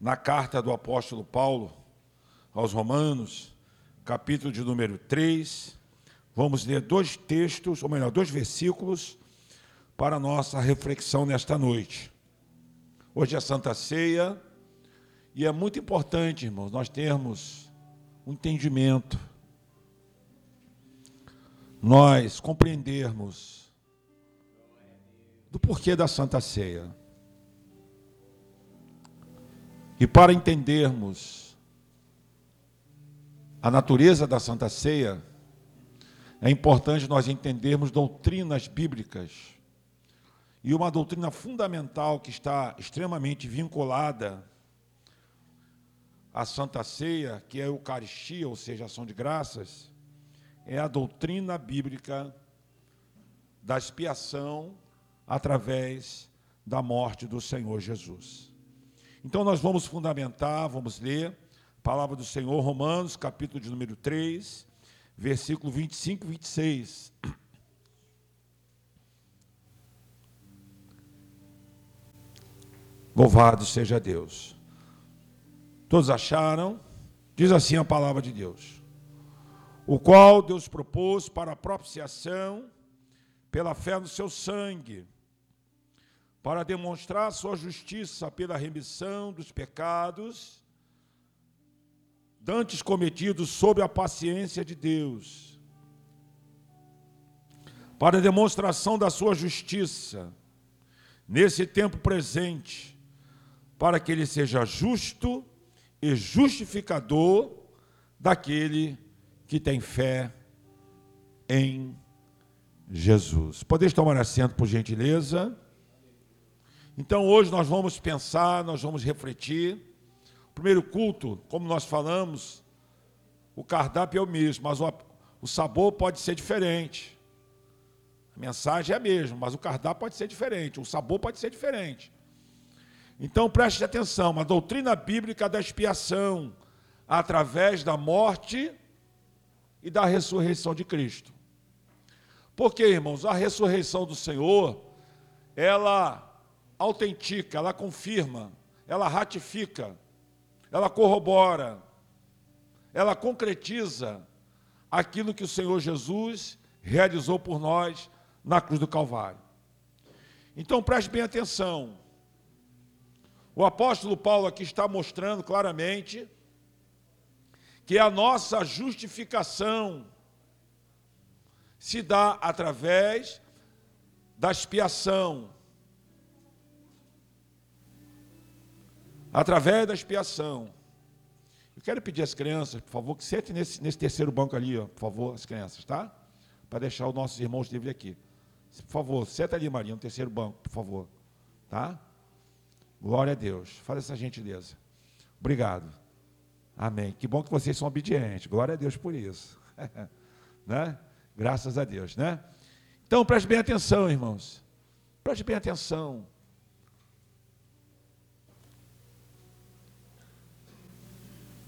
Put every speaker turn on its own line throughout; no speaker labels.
na carta do apóstolo Paulo aos Romanos, capítulo de número 3. Vamos ler dois textos, ou melhor, dois versículos para a nossa reflexão nesta noite. Hoje é Santa Ceia e é muito importante, irmãos, nós termos um entendimento, nós compreendermos do porquê da Santa Ceia. E para entendermos a natureza da Santa Ceia, é importante nós entendermos doutrinas bíblicas. E uma doutrina fundamental que está extremamente vinculada à Santa Ceia, que é a Eucaristia, ou seja, ação de graças, é a doutrina bíblica da expiação através da morte do Senhor Jesus. Então nós vamos fundamentar, vamos ler a palavra do Senhor, Romanos, capítulo de número 3, versículo 25 e 26. Louvado seja Deus. Todos acharam? Diz assim a palavra de Deus. O qual Deus propôs para a propiciação pela fé no seu sangue para demonstrar sua justiça pela remissão dos pecados dantes cometidos sob a paciência de Deus, para demonstração da sua justiça nesse tempo presente, para que ele seja justo e justificador daquele que tem fé em Jesus. Podeis tomar assento, por gentileza? Então hoje nós vamos pensar, nós vamos refletir. O primeiro culto, como nós falamos, o cardápio é o mesmo, mas o, sabor pode ser diferente. A mensagem é a mesma, mas o cardápio pode ser diferente, o sabor pode ser diferente. Então preste atenção, a doutrina bíblica da expiação através da morte e da ressurreição de Cristo. Porque, irmãos, a ressurreição do Senhor, ela autentica, ela confirma, ela ratifica, ela corrobora, ela concretiza aquilo que o Senhor Jesus realizou por nós na cruz do Calvário. Então preste bem atenção. O apóstolo Paulo aqui está mostrando claramente que a nossa justificação se dá através da expiação, através da expiação. Eu quero pedir às crianças, por favor, que sentem nesse, nesse terceiro banco ali, ó, por favor, as crianças, tá? Para deixar os nossos irmãos livres aqui. Por favor, senta ali, Maria, no terceiro banco, por favor. Tá? Glória a Deus. Faz essa gentileza. Obrigado. Amém. Que bom que vocês são obedientes. Glória a Deus por isso. né? Graças a Deus, né? Então, preste bem atenção, irmãos. Preste bem atenção.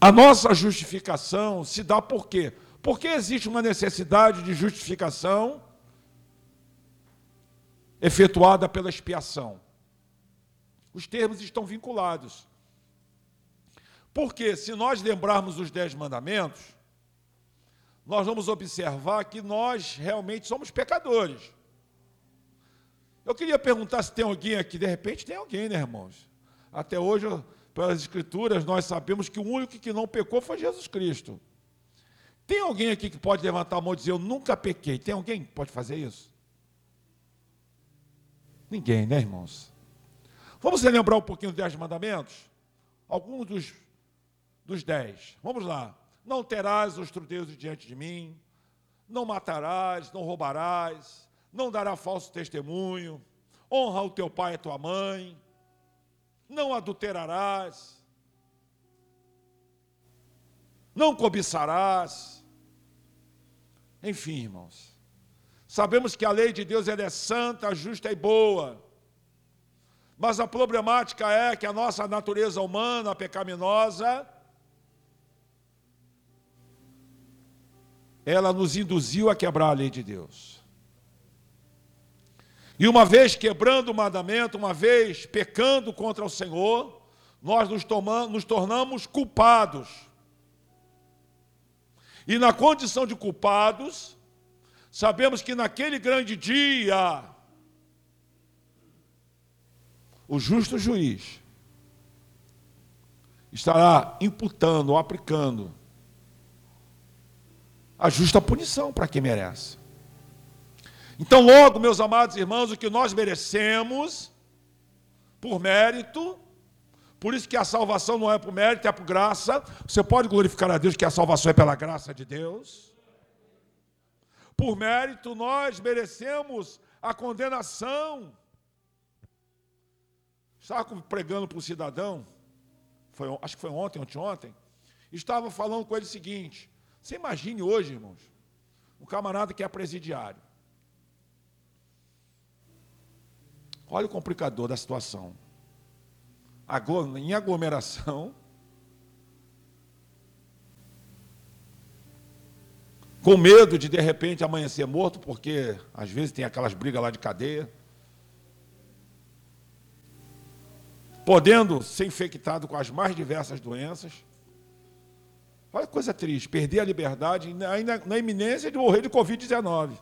A nossa justificação se dá por quê? Porque existe uma necessidade de justificação efetuada pela expiação. Os termos estão vinculados. Porque se nós lembrarmos os dez mandamentos, nós vamos observar que nós realmente somos pecadores. Eu queria perguntar se tem alguém aqui, de repente tem alguém, né, irmãos? Até hoje eu pelas Escrituras, nós sabemos que o único que não pecou foi Jesus Cristo. Tem alguém aqui que pode levantar a mão e dizer: Eu nunca pequei? Tem alguém que pode fazer isso? Ninguém, né, irmãos? Vamos relembrar um pouquinho dos dez mandamentos? Alguns dos, dos dez. Vamos lá. Não terás outro Deus diante de mim, não matarás, não roubarás, não dará falso testemunho, honra o teu pai e a tua mãe, não adulterarás, não cobiçarás. Enfim, irmãos, sabemos que a lei de Deus é santa, justa e boa. Mas a problemática é que a nossa natureza humana pecaminosa ela nos induziu a quebrar a lei de Deus. E uma vez quebrando o mandamento, uma vez pecando contra o Senhor, nós nos, tomamos, nos tornamos culpados. E na condição de culpados, sabemos que naquele grande dia, o justo juiz estará imputando aplicando a justa punição para quem merece. Então, logo, meus amados irmãos, o que nós merecemos, por mérito, por isso que a salvação não é por mérito, é por graça. Você pode glorificar a Deus que a salvação é pela graça de Deus. Por mérito, nós merecemos a condenação. Estava pregando para um cidadão, foi, acho que foi ontem, ontem, estava falando com ele o seguinte: você imagine hoje, irmãos, um camarada que é presidiário. Olha o complicador da situação. Em aglomeração, com medo de de repente amanhecer morto, porque às vezes tem aquelas brigas lá de cadeia. Podendo ser infectado com as mais diversas doenças. Olha que coisa triste, perder a liberdade ainda na iminência de morrer de Covid-19.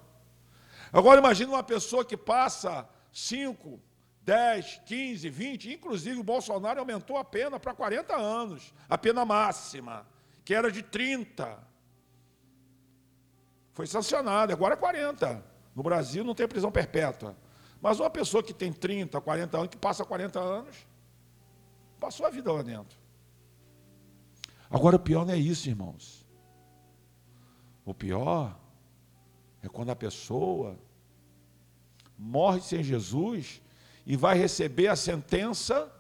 Agora imagine uma pessoa que passa 5, 10, 15, 20, inclusive o Bolsonaro aumentou a pena para 40 anos, a pena máxima, que era de 30. Foi sancionada, agora é 40. No Brasil não tem prisão perpétua. Mas uma pessoa que tem 30, 40 anos, que passa 40 anos, passou a vida lá dentro. Agora, o pior não é isso, irmãos. O pior é quando a pessoa morre sem Jesus e vai receber a sentença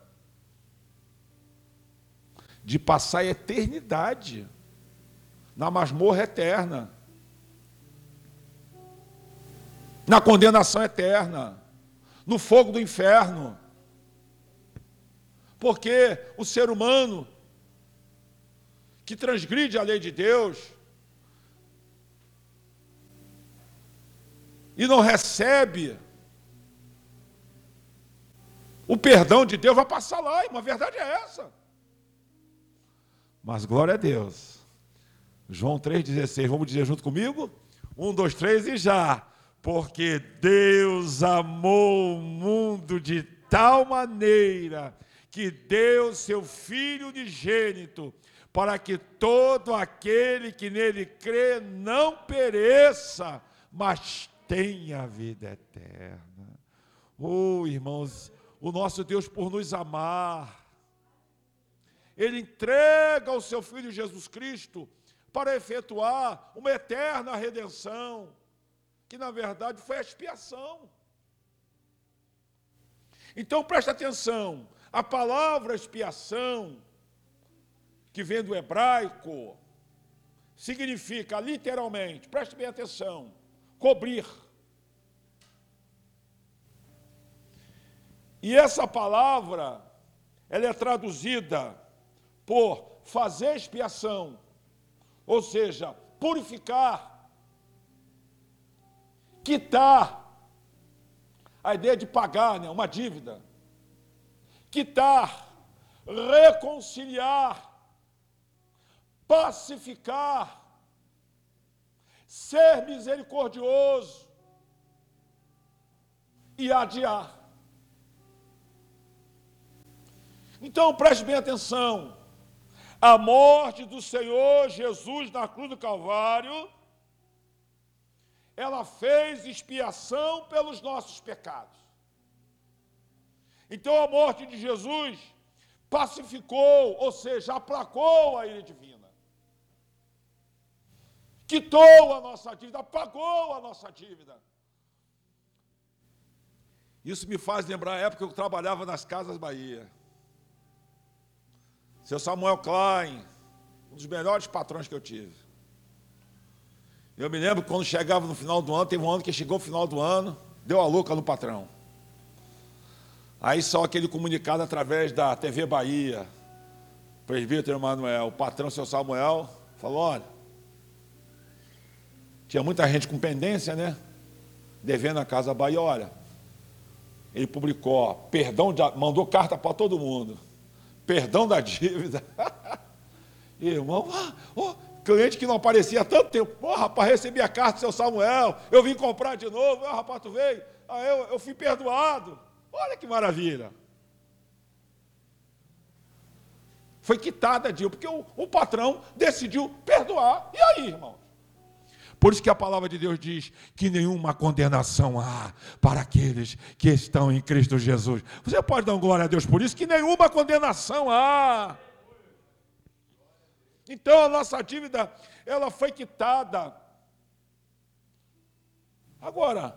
de passar a eternidade na masmorra eterna, na condenação eterna, no fogo do inferno. Porque o ser humano que transgride a lei de Deus e não recebe o perdão de Deus, vai passar lá, e uma verdade é essa. Mas glória a Deus. João 3,16, vamos dizer junto comigo? Um, dois, três e já. Porque Deus amou o mundo de tal maneira que deu seu Filho unigênito para que todo aquele que nele crê não pereça, mas tenha vida eterna. Oh, irmãos, o nosso Deus, por nos amar, Ele entrega o seu Filho Jesus Cristo para efetuar uma eterna redenção, que na verdade foi a expiação. Então presta atenção, a palavra expiação que vem do hebraico, significa literalmente, preste bem atenção, cobrir. E essa palavra, ela é traduzida por fazer expiação, ou seja, purificar, quitar, a ideia de pagar, né, uma dívida, quitar, reconciliar, pacificar, ser misericordioso e adiar. Então preste bem atenção. A morte do Senhor Jesus na cruz do Calvário, ela fez expiação pelos nossos pecados. Então a morte de Jesus pacificou, ou seja, aplacou a ira divina quitou a nossa dívida, pagou a nossa dívida. Isso me faz lembrar a época que eu trabalhava nas Casas Bahia. Seu Samuel Klein, um dos melhores patrões que eu tive. Eu me lembro quando chegava no final do ano, teve um ano que chegou no final do ano, deu a louca no patrão. Aí só aquele comunicado através da TV Bahia, presbítero Emanuel, o patrão, seu Samuel, falou: olha, tinha muita gente com pendência, né? Devendo a Casa Bahia. Olha, ele publicou, perdão, de, mandou carta para todo mundo. Perdão da dívida. Irmão, oh, cliente que não aparecia há tanto tempo. Pô, rapaz, recebi a carta do seu Samuel, eu vim comprar de novo. Ah, rapaz, tu veio? Ah, eu, eu fui perdoado. Olha que maravilha. Foi quitada a dívida, porque o, o patrão decidiu perdoar. E aí, irmão? Por isso que a palavra de Deus diz que nenhuma condenação há para aqueles que estão em Cristo Jesus. Você pode dar glória a Deus por isso? Que nenhuma condenação há. Então a nossa dívida, ela foi quitada. Agora,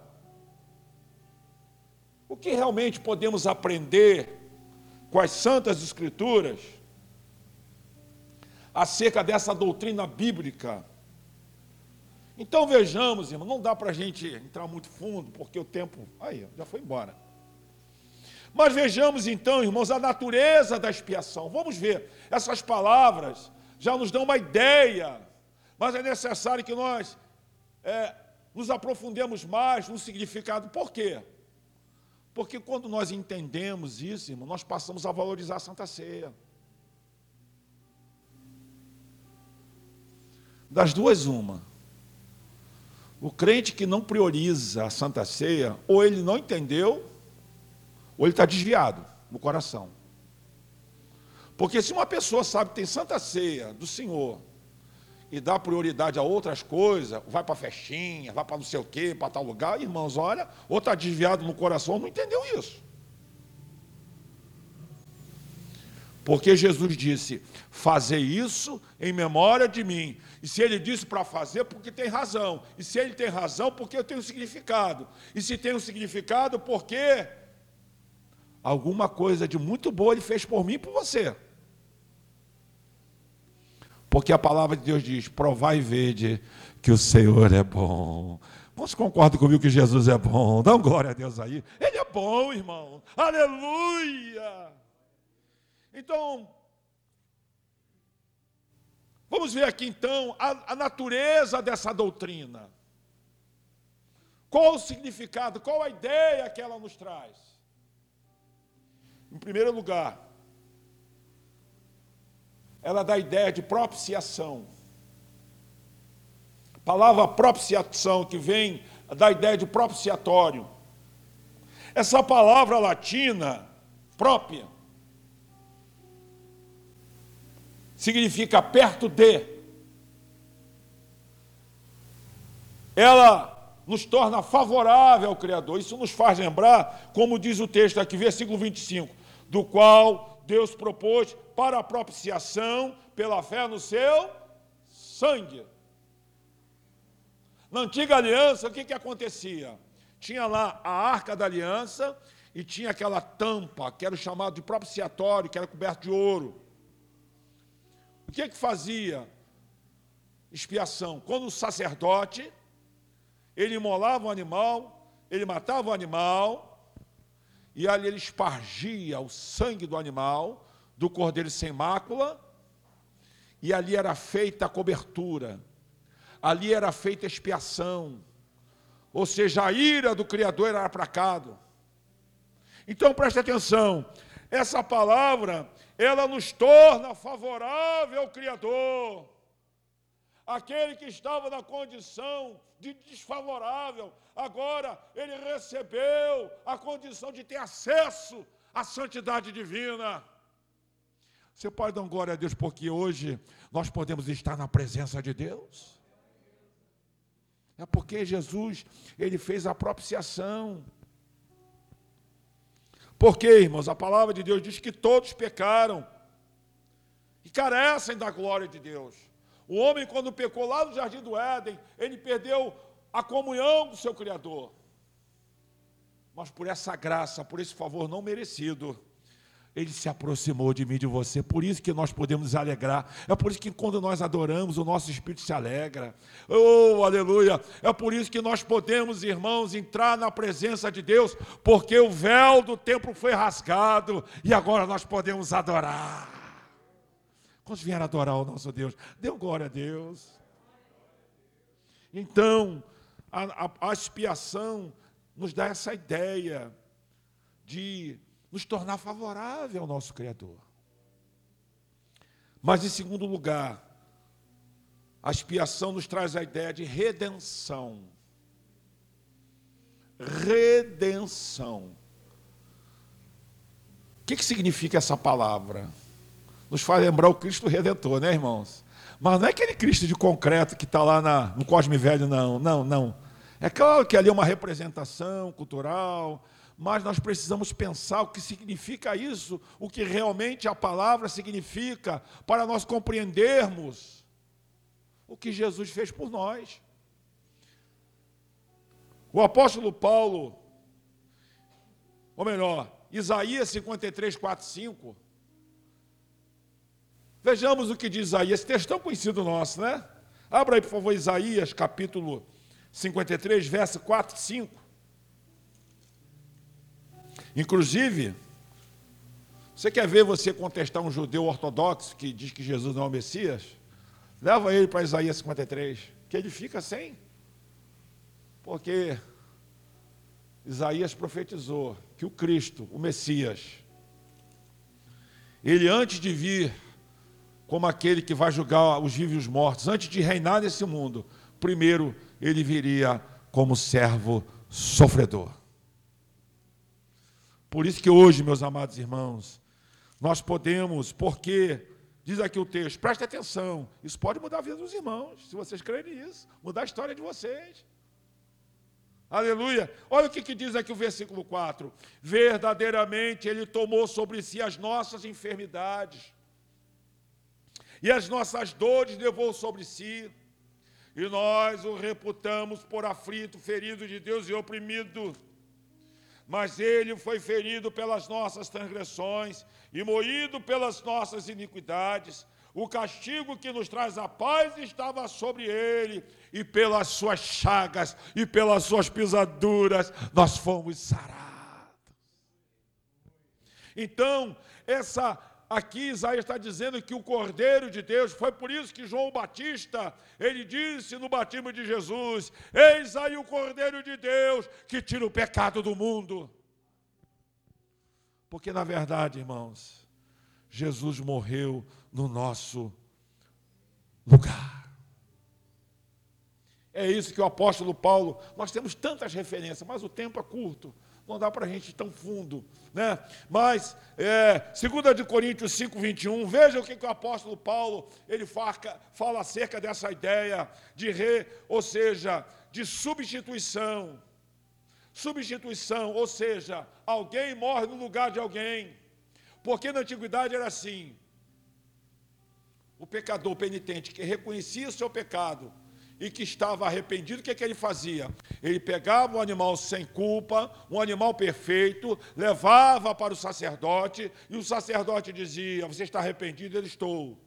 o que realmente podemos aprender com as Santas Escrituras acerca dessa doutrina bíblica? Então vejamos, irmão, não dá para a gente entrar muito fundo, porque o tempo. Aí, já foi embora. Mas vejamos então, irmãos, a natureza da expiação. Vamos ver. Essas palavras já nos dão uma ideia, mas é necessário que nós é, nos aprofundemos mais no significado. Por quê? Porque quando nós entendemos isso, irmão, nós passamos a valorizar a Santa Ceia. Das duas, uma o crente que não prioriza a Santa Ceia, ou ele não entendeu, ou ele está desviado no coração. Porque se uma pessoa sabe que tem Santa Ceia do Senhor e dá prioridade a outras coisas, vai para festinha, vai para não sei o quê, para tal lugar, irmãos, olha, ou está desviado no coração, não entendeu isso. Porque Jesus disse: Fazer isso em memória de mim. E se ele disse para fazer, porque tem razão. E se ele tem razão, porque eu tenho significado. E se tem um significado, porque alguma coisa de muito boa ele fez por mim e por você. Porque a palavra de Deus diz: provai e vede que o Senhor é bom. Você concorda comigo que Jesus é bom? Dá um glória a Deus aí. Ele é bom, irmão. Aleluia. Então, vamos ver aqui então a, a natureza dessa doutrina. Qual o significado, qual a ideia que ela nos traz? Em primeiro lugar, ela dá a ideia de propiciação. A palavra propiciação, que vem da ideia de propiciatório. Essa palavra latina, própria, significa perto de. Ela nos torna favorável ao Criador. Isso nos faz lembrar, como diz o texto aqui, versículo 25, do qual Deus propôs para a propiciação pela fé no seu sangue. Na antiga aliança, o que, que acontecia? Tinha lá a arca da aliança e tinha aquela tampa, que era chamado de propiciatório, que era coberto de ouro. Que é que fazia expiação? Quando o sacerdote, ele imolava o animal, ele matava o animal, e ali ele espargia o sangue do animal, do cordeiro sem mácula, e ali era feita a cobertura, ali era feita a expiação, ou seja, a ira do Criador era aplacado. Então preste atenção, essa palavra, ela nos torna favorável ao Criador. Aquele que estava na condição de desfavorável, agora ele recebeu a condição de ter acesso à santidade divina. Você pode dar glória a Deus porque hoje nós podemos estar na presença de Deus? É porque Jesus, ele fez a propiciação. Porque, irmãos, a palavra de Deus diz que todos pecaram e carecem da glória de Deus. O homem, quando pecou lá no jardim do Éden, ele perdeu a comunhão do seu Criador. Mas por essa graça, por esse favor não merecido, ele se aproximou de mim, de você. Por isso que nós podemos nos alegrar. É por isso que quando nós adoramos, o nosso espírito se alegra. Oh, aleluia! É por isso que nós podemos, irmãos, entrar na presença de Deus, porque o véu do templo foi rasgado e agora nós podemos adorar. Quando vieram adorar o nosso Deus, deu glória a Deus. Então, a, a, a expiação nos dá essa ideia de nos tornar favorável ao nosso Criador. Mas, em segundo lugar, a expiação nos traz a ideia de redenção. Redenção. O que, que significa essa palavra? Nos faz lembrar o Cristo Redentor, né, irmãos? Mas não é aquele Cristo de concreto que está lá na, no Cosme Velho, não. Não, não. É claro que ali é uma representação cultural, mas nós precisamos pensar o que significa isso, o que realmente a palavra significa, para nós compreendermos o que Jesus fez por nós. O apóstolo Paulo, ou melhor, Isaías 53, 4, 5. Vejamos o que diz Isaías, esse texto tão conhecido nosso, né? Abra aí, por favor, Isaías, capítulo 53, verso 4 e 5. Inclusive, você quer ver você contestar um judeu ortodoxo que diz que Jesus não é o Messias? Leva ele para Isaías 53, que ele fica sem. Porque Isaías profetizou que o Cristo, o Messias, ele antes de vir como aquele que vai julgar os vivos e os mortos, antes de reinar nesse mundo, primeiro ele viria como servo sofredor. Por isso que hoje, meus amados irmãos, nós podemos, porque, diz aqui o texto, preste atenção, isso pode mudar a vida dos irmãos, se vocês crerem nisso, mudar a história de vocês. Aleluia. Olha o que, que, diz aqui o versículo 4. Verdadeiramente Ele tomou sobre si as nossas enfermidades e as nossas dores levou sobre si, e nós o reputamos por aflito, ferido de Deus e oprimido mas ele foi ferido pelas nossas transgressões e moído pelas nossas iniquidades. O castigo que nos traz a paz estava sobre ele, e pelas suas chagas e pelas suas pisaduras nós fomos sarados. Então, essa Aqui Isaías está dizendo que o Cordeiro de Deus, foi por isso que João Batista, ele disse no batismo de Jesus: Eis aí o Cordeiro de Deus que tira o pecado do mundo. Porque na verdade, irmãos, Jesus morreu no nosso lugar. É isso que o apóstolo Paulo, nós temos tantas referências, mas o tempo é curto não dá para a gente ir tão fundo. Né? Mas, é, 2 de Coríntios 5, 21, veja o que, que o apóstolo Paulo ele fala, fala acerca dessa ideia de re, ou seja, de substituição. Substituição, ou seja, alguém morre no lugar de alguém. Porque na antiguidade era assim: o pecador penitente que reconhecia o seu pecado, e que estava arrependido, o que, é que ele fazia? Ele pegava um animal sem culpa, um animal perfeito, levava para o sacerdote, e o sacerdote dizia: Você está arrependido? Ele estou.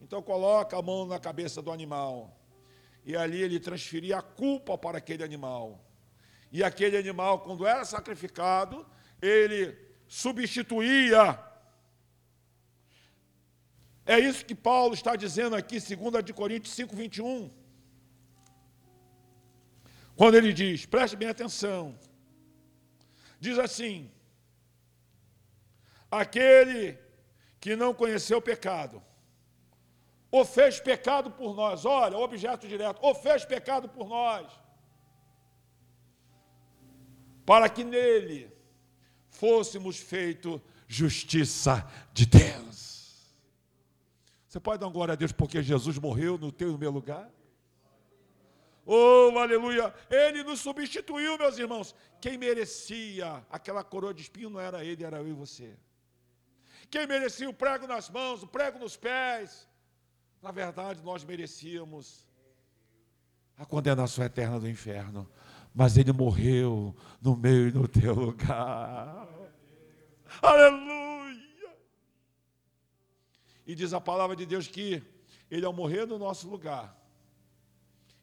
Então coloca a mão na cabeça do animal. E ali ele transferia a culpa para aquele animal. E aquele animal, quando era sacrificado, ele substituía é isso que Paulo está dizendo aqui, 2 de Coríntios 5, 21. Quando ele diz, preste bem atenção, diz assim: aquele que não conheceu o pecado, ou fez pecado por nós, olha, objeto direto, ou fez pecado por nós, para que nele fôssemos feito justiça de Deus. Você pode dar glória a Deus porque Jesus morreu no teu e no meu lugar? Oh, aleluia! Ele nos substituiu, meus irmãos. Quem merecia aquela coroa de espinho não era ele, era eu e você. Quem merecia o prego nas mãos, o prego nos pés, na verdade nós merecíamos a condenação eterna do inferno. Mas ele morreu no meio e no teu lugar. Aleluia! E diz a palavra de Deus que ele, ao morrer no nosso lugar,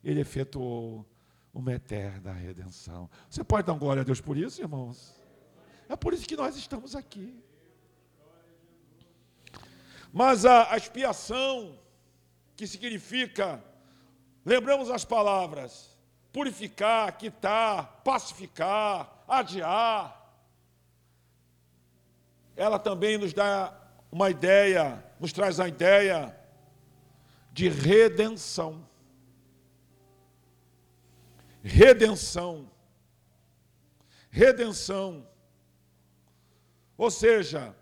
ele efetuou uma eterna redenção. Você pode dar glória a Deus por isso, irmãos? É por isso que nós estamos aqui. Mas a, a expiação, que significa, lembramos as palavras, purificar, quitar, pacificar, adiar, ela também nos dá uma ideia, nos traz a ideia de redenção. Redenção. Redenção. Ou seja,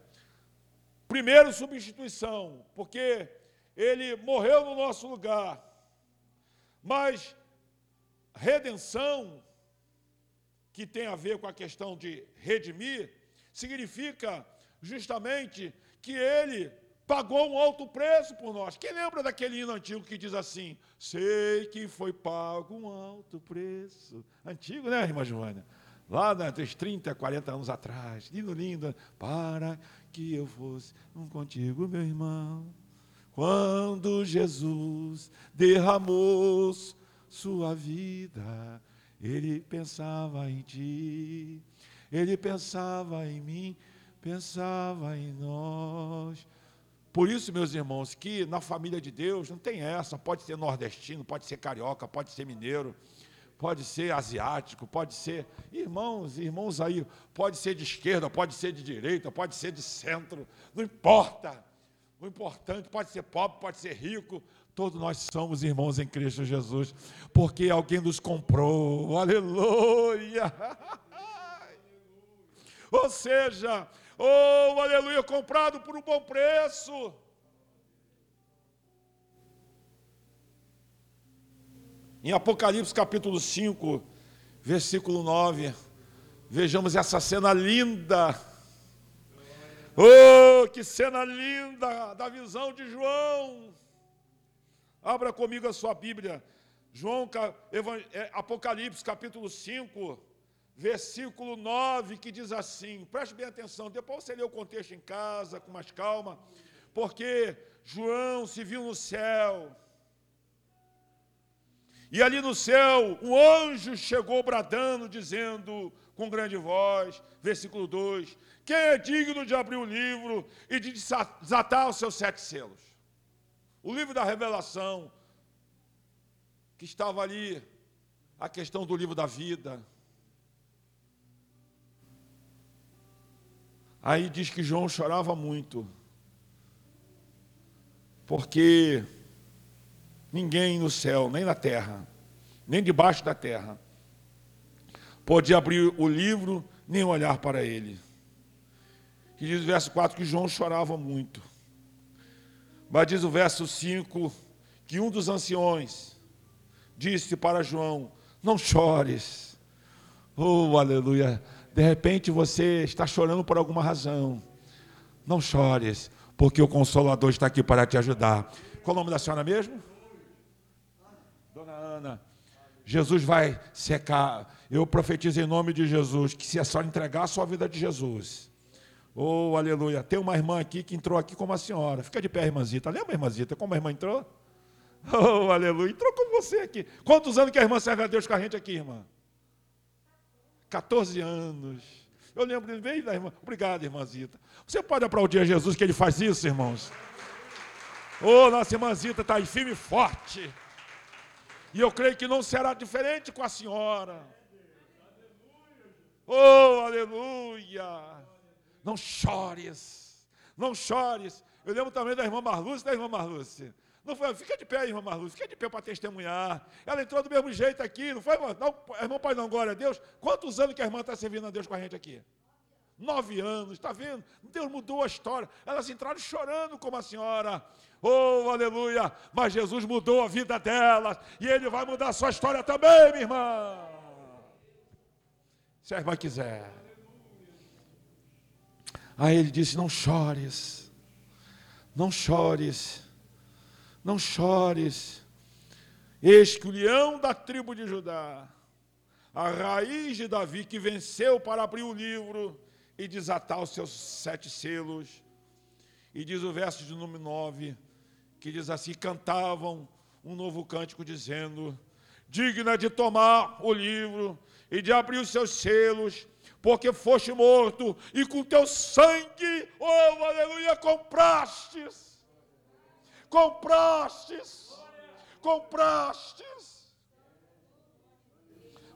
primeiro substituição, porque ele morreu no nosso lugar. Mas redenção, que tem a ver com a questão de redimir, significa justamente que ele pagou um alto preço por nós. Quem lembra daquele hino antigo que diz assim: Sei que foi pago um alto preço. Antigo, né, irmã Joana? Lá dos 30, 40 anos atrás. Lindo, lindo. Para que eu fosse um contigo, meu irmão. Quando Jesus derramou sua vida, ele pensava em ti, ele pensava em mim, pensava em nós. Por isso, meus irmãos, que na família de Deus não tem essa, pode ser nordestino, pode ser carioca, pode ser mineiro, pode ser asiático, pode ser irmãos, irmãos aí, pode ser de esquerda, pode ser de direita, pode ser de centro, não importa. O importante pode ser pobre, pode ser rico, todos nós somos irmãos em Cristo Jesus, porque alguém nos comprou, aleluia. Ou seja, oh, aleluia, comprado por um bom preço. Em Apocalipse capítulo 5, versículo 9, vejamos essa cena linda Oh, que cena linda da visão de João. Abra comigo a sua Bíblia. João, é, Apocalipse, capítulo 5, versículo 9, que diz assim: preste bem atenção, depois você lê o contexto em casa, com mais calma, porque João se viu no céu, e ali no céu, um anjo chegou bradando, dizendo com grande voz, versículo 2: Quem é digno de abrir o livro e de desatar os seus sete selos? O livro da revelação, que estava ali, a questão do livro da vida. Aí diz que João chorava muito, porque Ninguém no céu, nem na terra, nem debaixo da terra, pode abrir o livro nem olhar para ele. Que diz o verso 4 que João chorava muito. Mas diz o verso 5 que um dos anciões disse para João: Não chores. Oh, aleluia. De repente você está chorando por alguma razão. Não chores, porque o Consolador está aqui para te ajudar. Qual o nome da senhora mesmo? Jesus vai secar. Eu profetizo em nome de Jesus que se a senhora entregar a sua vida de Jesus. Oh, aleluia. Tem uma irmã aqui que entrou aqui como a senhora. Fica de pé, irmãzita. Lembra, irmãzita, como a irmã entrou? Oh, aleluia. Entrou como você aqui. Quantos anos que a irmã serve a Deus com a gente aqui, irmã? 14 anos. Eu lembro bem da irmã. Obrigado, irmãzita. Você pode aplaudir a Jesus que ele faz isso, irmãos? Oh, nossa irmãzita está aí firme e forte. E eu creio que não será diferente com a senhora. Oh, aleluia! Não chores, não chores. Eu lembro também da irmã Marluce, da irmã Marluce. Não foi, fica de pé, irmã Marluce, fica de pé para testemunhar. Ela entrou do mesmo jeito aqui, não foi, irmão? Não, irmão Pai, não, glória a Deus. Quantos anos que a irmã está servindo a Deus com a gente aqui? Nove anos, está vendo? Deus mudou a história. Elas entraram chorando como a senhora. Oh, aleluia! Mas Jesus mudou a vida delas e Ele vai mudar a sua história também, minha irmã. Se a irmã quiser. Aí ele disse: Não chores, não chores, não chores. Eis que o leão da tribo de Judá, a raiz de Davi, que venceu para abrir o livro e desatar os seus sete selos. E diz o verso de número 9: que diz assim: cantavam um novo cântico dizendo: digna de tomar o livro e de abrir os seus selos, porque foste morto e com teu sangue, oh aleluia, comprastes, comprastes, comprastes.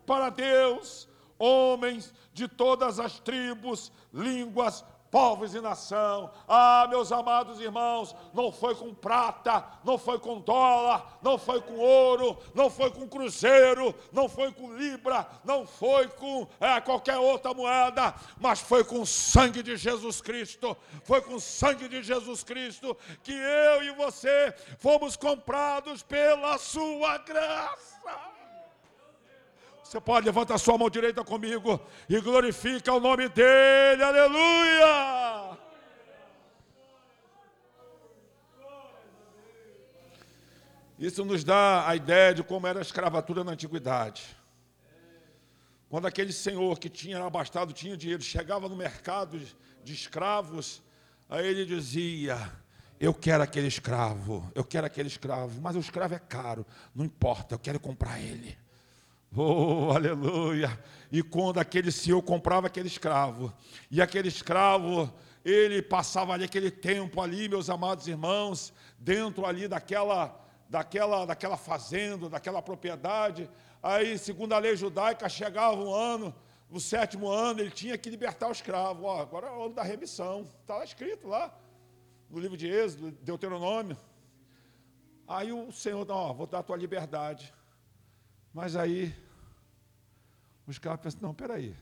Para Deus homens de todas as tribos, línguas, povos e nação. Ah, meus amados irmãos, não foi com prata, não foi com dólar, não foi com ouro, não foi com cruzeiro, não foi com libra, não foi com é, qualquer outra moeda, mas foi com o sangue de Jesus Cristo. Foi com o sangue de Jesus Cristo que eu e você fomos comprados pela sua graça. Você pode levantar sua mão direita comigo e glorifica o nome dele, aleluia! Isso nos dá a ideia de como era a escravatura na antiguidade. Quando aquele senhor que tinha abastado, tinha dinheiro, chegava no mercado de escravos, aí ele dizia: Eu quero aquele escravo, eu quero aquele escravo, mas o escravo é caro, não importa, eu quero comprar ele. Oh, aleluia! E quando aquele senhor comprava aquele escravo, e aquele escravo, ele passava ali aquele tempo ali, meus amados irmãos, dentro ali daquela, daquela, daquela fazenda, daquela propriedade. Aí, segundo a lei judaica, chegava um ano, o sétimo ano, ele tinha que libertar o escravo. Agora é o ano da remissão. Está lá escrito lá, no livro de Êxodo, Deuteronômio. Aí o Senhor, ó, vou dar a tua liberdade. Mas aí os caras pensam, não, peraí.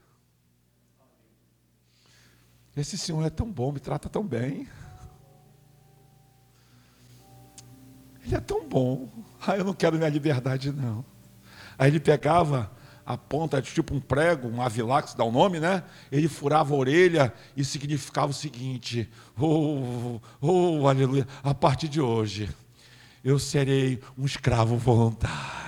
Esse senhor é tão bom, me trata tão bem. Ele é tão bom. Ah, eu não quero minha liberdade, não. Aí ele pegava a ponta de tipo um prego, um avilax, dá o um nome, né? Ele furava a orelha e significava o seguinte: oh, oh, aleluia, a partir de hoje eu serei um escravo voluntário.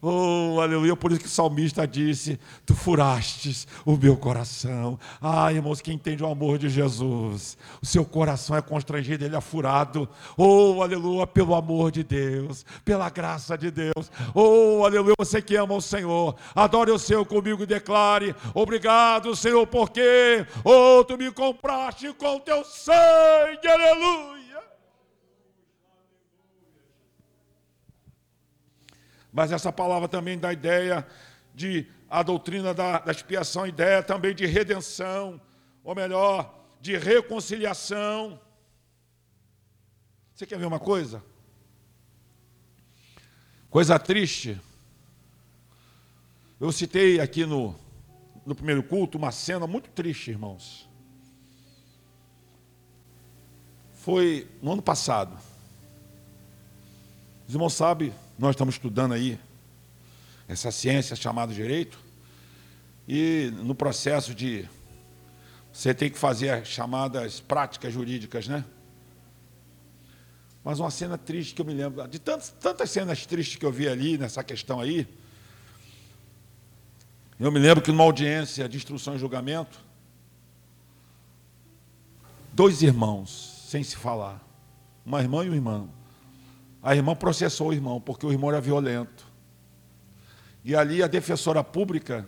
Oh, aleluia, por isso que o salmista disse: Tu furastes o meu coração. Ah, irmãos, quem entende o amor de Jesus, o seu coração é constrangido, ele é furado. Oh, aleluia, pelo amor de Deus, pela graça de Deus. Oh, aleluia, você que ama o Senhor, adore o Senhor comigo e declare: Obrigado, Senhor, porque, oh, tu me compraste com teu sangue, aleluia. Mas essa palavra também dá ideia de a doutrina da, da expiação, ideia também de redenção, ou melhor, de reconciliação. Você quer ver uma coisa? Coisa triste. Eu citei aqui no, no primeiro culto uma cena muito triste, irmãos. Foi no ano passado. Os irmãos sabem nós estamos estudando aí essa ciência chamada direito, e no processo de você tem que fazer as chamadas práticas jurídicas, né? Mas uma cena triste que eu me lembro, de tantas, tantas cenas tristes que eu vi ali nessa questão aí. Eu me lembro que numa audiência de instrução e julgamento, dois irmãos, sem se falar, uma irmã e um irmão, a irmã processou o irmão, porque o irmão era violento. E ali a defensora pública,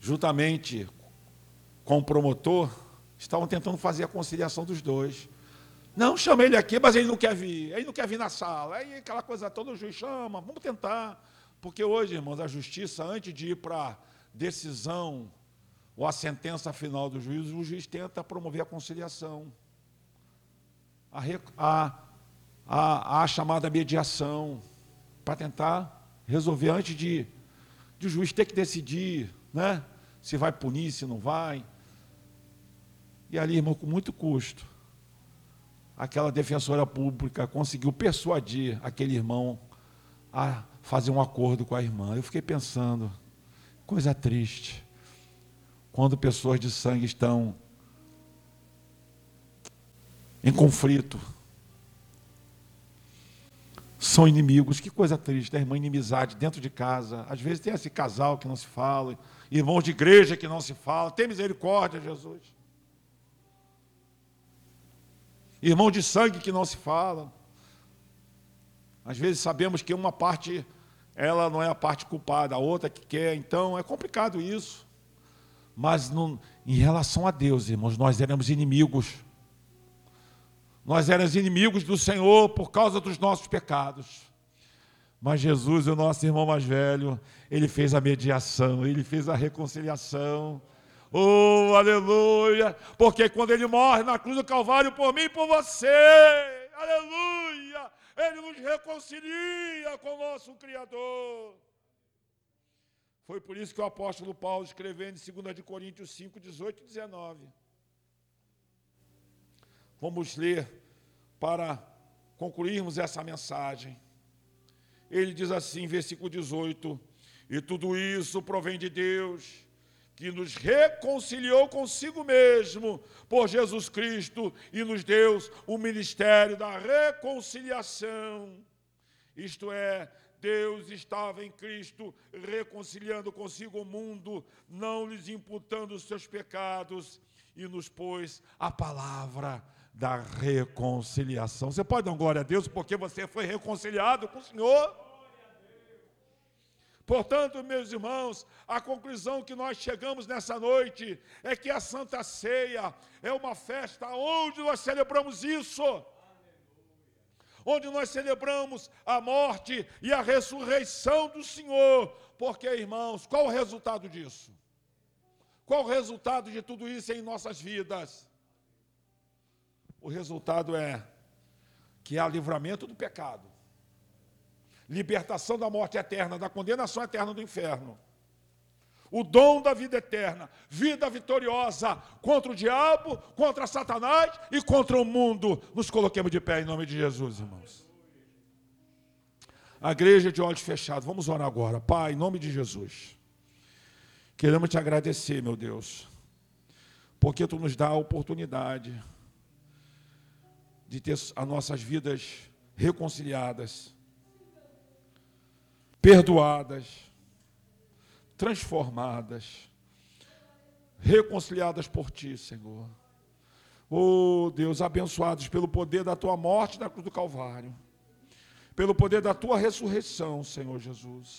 juntamente com o promotor, estavam tentando fazer a conciliação dos dois. Não, chama ele aqui, mas ele não quer vir. Ele não quer vir na sala. Aí aquela coisa toda, o juiz chama, vamos tentar. Porque hoje, irmãos, a justiça, antes de ir para a decisão ou a sentença final do juiz, o juiz tenta promover a conciliação. A, a a, a chamada mediação, para tentar resolver antes de, de o juiz ter que decidir né, se vai punir, se não vai. E ali, irmão, com muito custo, aquela defensora pública conseguiu persuadir aquele irmão a fazer um acordo com a irmã. Eu fiquei pensando, coisa triste, quando pessoas de sangue estão em conflito, são inimigos. Que coisa triste, a irmã inimizade dentro de casa. Às vezes tem esse casal que não se fala, irmãos de igreja que não se falam. Tem misericórdia, Jesus. Irmão de sangue que não se fala. Às vezes sabemos que uma parte, ela não é a parte culpada, a outra que quer. Então é complicado isso. Mas em relação a Deus, irmãos, nós éramos inimigos. Nós éramos inimigos do Senhor por causa dos nossos pecados. Mas Jesus, o nosso irmão mais velho, ele fez a mediação, ele fez a reconciliação. Oh, aleluia! Porque quando ele morre na cruz do Calvário por mim e por você, aleluia! Ele nos reconcilia com o nosso Criador. Foi por isso que o apóstolo Paulo escreveu em 2 Coríntios 5, 18 e 19. Vamos ler para concluirmos essa mensagem. Ele diz assim, versículo 18: E tudo isso provém de Deus, que nos reconciliou consigo mesmo por Jesus Cristo e nos deu o ministério da reconciliação. Isto é, Deus estava em Cristo reconciliando consigo o mundo, não lhes imputando os seus pecados, e nos pôs a palavra da reconciliação. Você pode dar glória a Deus porque você foi reconciliado com o Senhor? Portanto, meus irmãos, a conclusão que nós chegamos nessa noite é que a Santa Ceia é uma festa onde nós celebramos isso onde nós celebramos a morte e a ressurreição do Senhor. Porque, irmãos, qual o resultado disso? Qual o resultado de tudo isso em nossas vidas? O resultado é que há livramento do pecado, libertação da morte eterna, da condenação eterna do inferno o dom da vida eterna, vida vitoriosa contra o diabo, contra Satanás e contra o mundo. Nos coloquemos de pé em nome de Jesus, irmãos. A igreja de olhos fechados, vamos orar agora. Pai, em nome de Jesus, queremos te agradecer, meu Deus, porque tu nos dá a oportunidade de ter as nossas vidas reconciliadas, perdoadas transformadas, reconciliadas por Ti, Senhor. Oh Deus, abençoados pelo poder da Tua morte na cruz do Calvário, pelo poder da Tua ressurreição, Senhor Jesus.